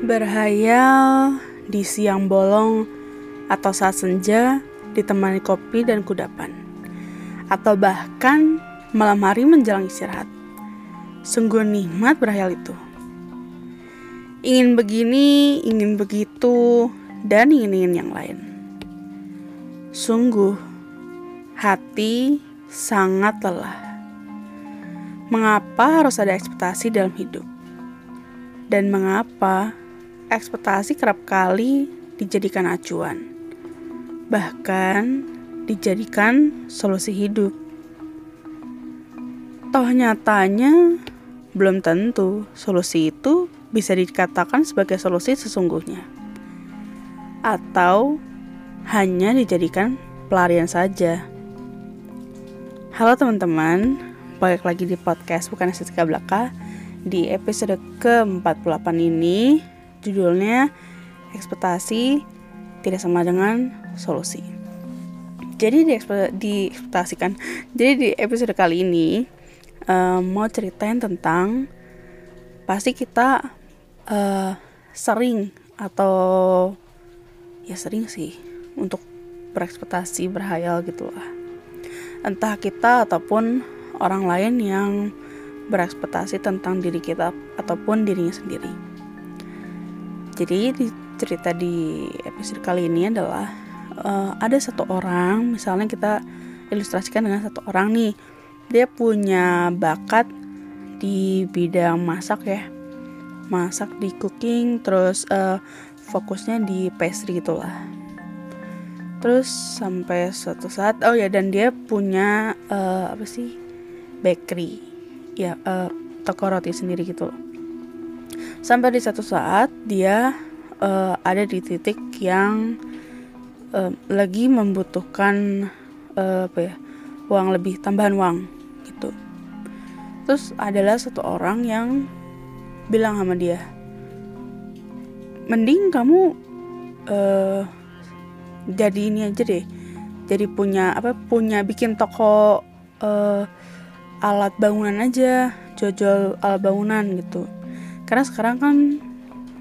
Berhayal di siang bolong atau saat senja ditemani kopi dan kudapan. Atau bahkan malam hari menjelang istirahat. Sungguh nikmat berhayal itu. Ingin begini, ingin begitu, dan ingin-ingin yang lain. Sungguh, hati sangat lelah. Mengapa harus ada ekspektasi dalam hidup? Dan mengapa ekspektasi kerap kali dijadikan acuan? Bahkan dijadikan solusi hidup. Toh nyatanya belum tentu solusi itu bisa dikatakan sebagai solusi sesungguhnya. Atau hanya dijadikan pelarian saja. Halo teman-teman, balik lagi di podcast Bukan Estetika Belaka Di episode ke-48 ini Judulnya Ekspektasi tidak sama dengan solusi. Jadi di, di ekspektasikan Jadi di episode kali ini um, Mau ceritain tentang Pasti kita uh, sering atau ya sering sih untuk berekspektasi berhayal gitu lah. Entah kita ataupun orang lain yang berekspektasi tentang diri kita ataupun dirinya sendiri jadi di cerita di episode kali ini adalah uh, ada satu orang misalnya kita ilustrasikan dengan satu orang nih dia punya bakat di bidang masak ya. Masak di cooking terus uh, fokusnya di pastry gitulah terus sampai suatu saat oh ya dan dia punya uh, apa sih? Bakery. Ya uh, toko roti sendiri gitu sampai di satu saat dia uh, ada di titik yang uh, lagi membutuhkan uh, apa ya uang lebih tambahan uang gitu. Terus adalah satu orang yang bilang sama dia mending kamu uh, jadi ini aja deh jadi punya apa punya bikin toko uh, alat bangunan aja jual-jual alat bangunan gitu. Karena sekarang kan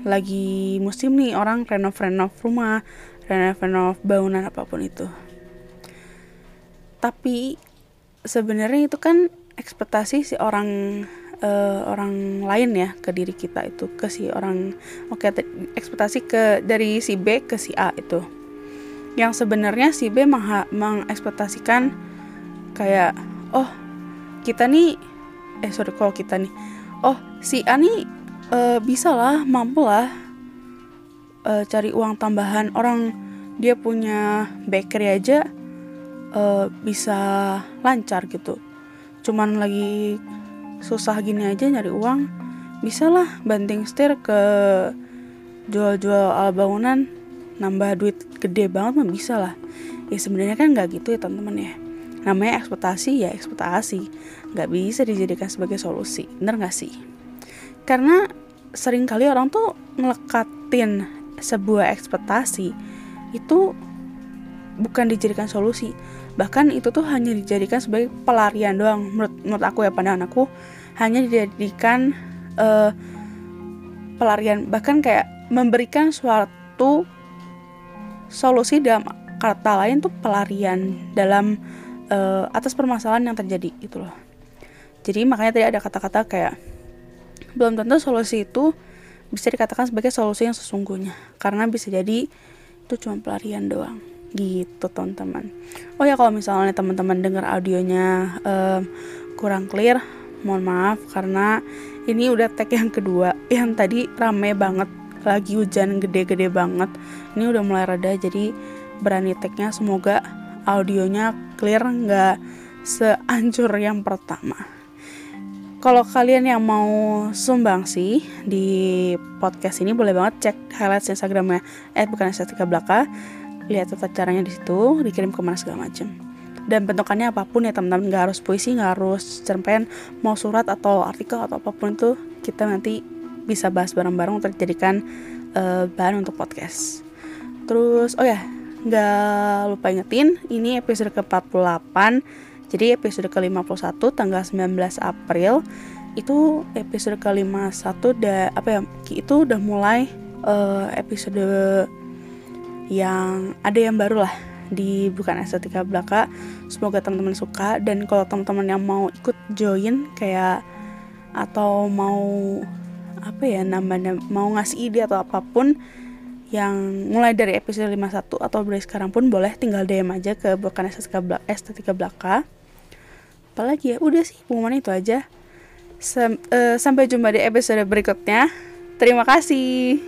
lagi musim nih orang renov-renov rumah renov-renov bangunan apa pun itu. Tapi sebenarnya itu kan ekspektasi si orang uh, orang lain ya ke diri kita itu ke si orang oke okay, ekspektasi ke dari si B ke si A itu. Yang sebenarnya si B mengekspektasikan kayak oh kita nih eh sorry kalau kita nih oh si A nih uh, bisa lah mampu lah uh, cari uang tambahan. Orang dia punya bakery aja uh, bisa lancar gitu. Cuman lagi susah gini aja nyari uang bisa lah banting setir ke jual-jual alat bangunan. Nambah duit gede banget mah bisa lah ya sebenarnya kan nggak gitu ya teman-teman ya. Namanya ekspektasi ya ekspektasi nggak bisa dijadikan sebagai solusi. Bener nggak sih karena sering kali orang tuh ngelekatin sebuah ekspektasi itu bukan dijadikan solusi. Bahkan itu tuh hanya dijadikan sebagai pelarian doang. Menurut menurut aku ya pandangan aku hanya dijadikan uh, pelarian. Bahkan kayak memberikan suatu solusi dalam kata lain tuh pelarian dalam uh, atas permasalahan yang terjadi gitu loh. Jadi makanya tadi ada kata-kata kayak belum tentu solusi itu bisa dikatakan sebagai solusi yang sesungguhnya. Karena bisa jadi itu cuma pelarian doang. Gitu teman-teman. Oh ya kalau misalnya teman-teman dengar audionya um, kurang clear mohon maaf. Karena ini udah tag yang kedua. Yang tadi rame banget. Lagi hujan gede-gede banget. Ini udah mulai reda jadi berani tagnya. Semoga audionya clear nggak seancur yang pertama kalau kalian yang mau sumbang sih di podcast ini boleh banget cek highlights Instagramnya eh bukan estetika belaka. Lihat tata caranya di situ dikirim ke mana segala macam dan bentukannya apa pun ya teman-teman. Nggak harus puisi nggak harus cerpen. Mau surat atau artikel atau apa pun itu kita nanti bisa bahas bareng-bareng untuk dijadikan uh, bahan untuk podcast. Terus oh ya nggak lupa ingetin ini episode ke 48 jadi episode ke 51 tanggal 19 April itu episode ke 51 udah apa ya itu udah mulai uh, episode yang ada yang baru lah di bukan estetika belaka. Semoga teman-teman suka dan kalau teman-teman yang mau ikut join kayak atau mau apa ya nambah mau ngasih ide atau apa pun yang mulai dari episode 51 atau dari sekarang pun boleh tinggal DM aja ke bukan estetika belaka, estetika belaka apalagi ya? Udah sih pengumuman itu aja. Sam, uh, sampai jumpa di episode berikutnya. Terima kasih